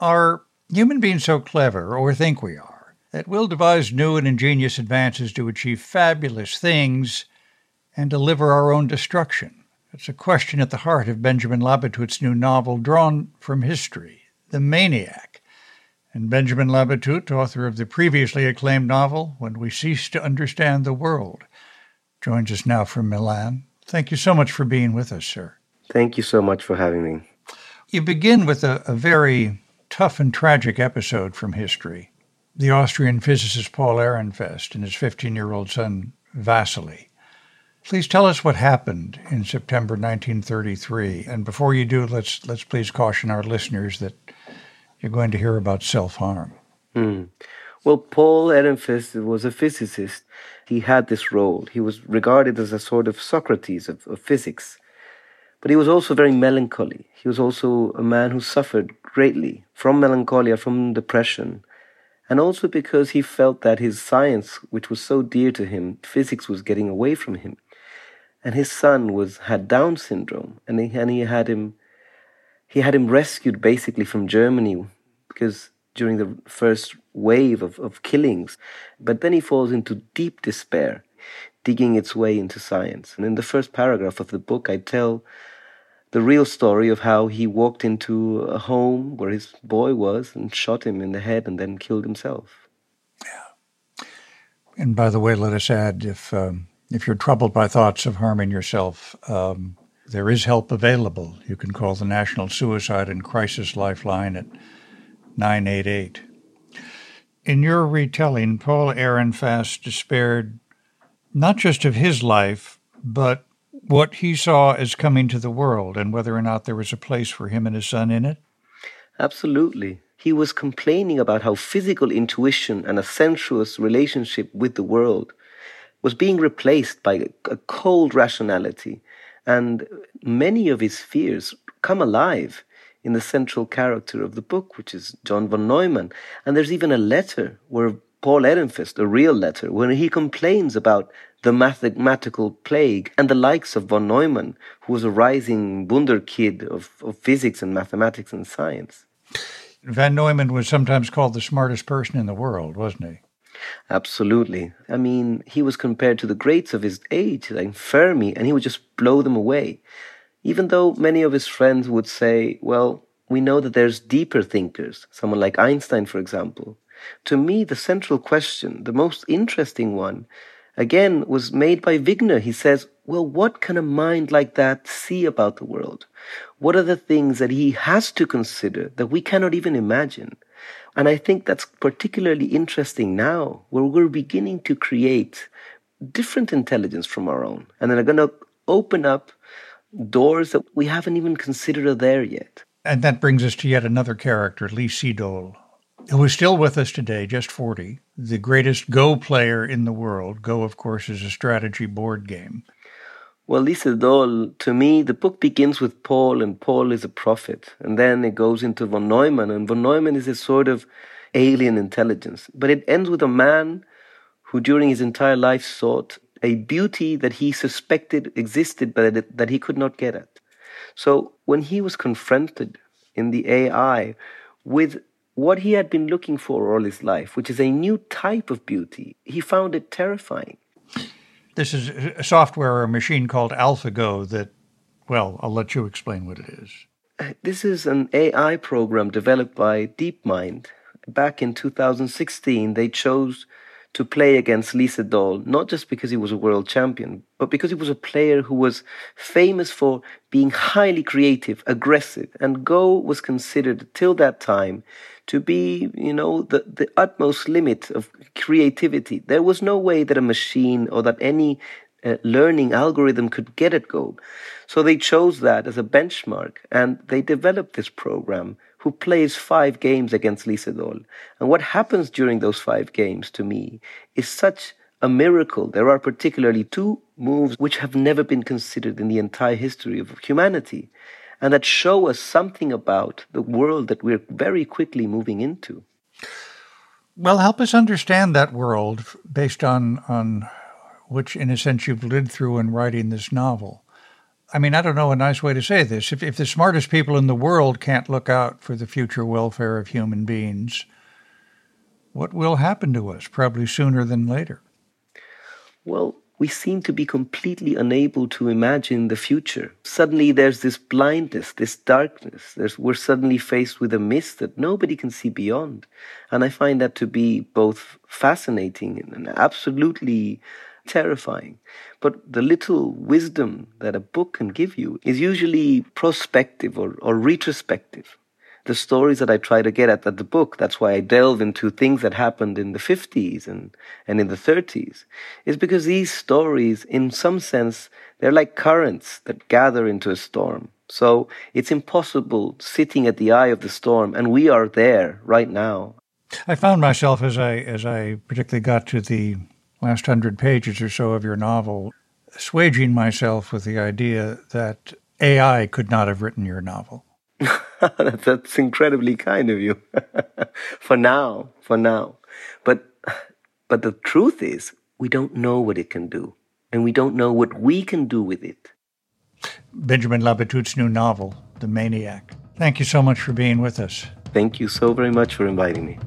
Are human beings so clever, or think we are, that we'll devise new and ingenious advances to achieve fabulous things and deliver our own destruction? It's a question at the heart of Benjamin Labatut's new novel, drawn from history, The Maniac. And Benjamin Labatut, author of the previously acclaimed novel, When We Cease to Understand the World, joins us now from Milan. Thank you so much for being with us, sir. Thank you so much for having me. You begin with a, a very tough and tragic episode from history. The Austrian physicist Paul Ehrenfest and his 15 year old son, Vasily. Please tell us what happened in September 1933. And before you do, let's, let's please caution our listeners that you're going to hear about self harm. Mm. Well, Paul Ehrenfest was a physicist. He had this role. He was regarded as a sort of Socrates of, of physics. But he was also very melancholy. He was also a man who suffered greatly from melancholia, from depression, and also because he felt that his science, which was so dear to him, physics, was getting away from him. And his son was had Down syndrome, and he, and he had him he had him rescued basically from Germany because during the first wave of, of killings, but then he falls into deep despair digging its way into science. And in the first paragraph of the book, I tell the real story of how he walked into a home where his boy was and shot him in the head and then killed himself. Yeah. And by the way, let us add if um, if you're troubled by thoughts of harming yourself, um, there is help available. You can call the National Suicide and Crisis Lifeline at 988. In your retelling, Paul Ehrenfest despaired not just of his life, but what he saw as coming to the world and whether or not there was a place for him and his son in it? Absolutely. He was complaining about how physical intuition and a sensuous relationship with the world was being replaced by a cold rationality. And many of his fears come alive in the central character of the book, which is John von Neumann. And there's even a letter where Paul Ehrenfest, a real letter, where he complains about the mathematical plague and the likes of von Neumann, who was a rising wunderkid of, of physics and mathematics and science. von Neumann was sometimes called the smartest person in the world, wasn't he? Absolutely. I mean, he was compared to the greats of his age, like Fermi, and he would just blow them away. Even though many of his friends would say, well, we know that there's deeper thinkers, someone like Einstein, for example. To me, the central question, the most interesting one, again, was made by Wigner. He says, well, what can a mind like that see about the world? What are the things that he has to consider that we cannot even imagine? And I think that's particularly interesting now, where we're beginning to create different intelligence from our own. And they're going to open up doors that we haven't even considered are there yet. And that brings us to yet another character, Lee Sedol, who is still with us today, just 40, the greatest Go player in the world. Go, of course, is a strategy board game. Well, Lee Sedol, to me, the book begins with Paul, and Paul is a prophet. And then it goes into von Neumann, and von Neumann is a sort of alien intelligence. But it ends with a man who, during his entire life, sought a beauty that he suspected existed, but that he could not get at. So when he was confronted in the AI with what he had been looking for all his life, which is a new type of beauty, he found it terrifying. This is a software or a machine called AlphaGo that, well, I'll let you explain what it is. Uh, this is an AI program developed by DeepMind. Back in 2016, they chose to play against Lee Sedol, not just because he was a world champion, but because he was a player who was famous for being highly creative, aggressive, and Go was considered till that time to be, you know, the, the utmost limit of creativity. There was no way that a machine or that any uh, learning algorithm could get at Go. So they chose that as a benchmark and they developed this program who plays five games against Lee Sedol. And what happens during those five games to me is such a miracle. There are particularly two moves which have never been considered in the entire history of humanity and that show us something about the world that we're very quickly moving into. Well, help us understand that world based on, on which, in a sense, you've lived through in writing this novel. I mean, I don't know a nice way to say this. If, if the smartest people in the world can't look out for the future welfare of human beings, what will happen to us, probably sooner than later? Well, we seem to be completely unable to imagine the future. Suddenly there's this blindness, this darkness. There's, we're suddenly faced with a mist that nobody can see beyond. And I find that to be both fascinating and absolutely terrifying. But the little wisdom that a book can give you is usually prospective or, or retrospective the stories that I try to get at, at the book, that's why I delve into things that happened in the 50s and, and in the 30s, is because these stories, in some sense, they're like currents that gather into a storm. So it's impossible sitting at the eye of the storm, and we are there right now. I found myself as I as I particularly got to the last hundred pages or so of your novel, assuaging myself with the idea that AI could not have written your novel. That's incredibly kind of you. for now, for now. But but the truth is, we don't know what it can do, and we don't know what we can do with it. Benjamin Labatut's new novel, The Maniac. Thank you so much for being with us. Thank you so very much for inviting me.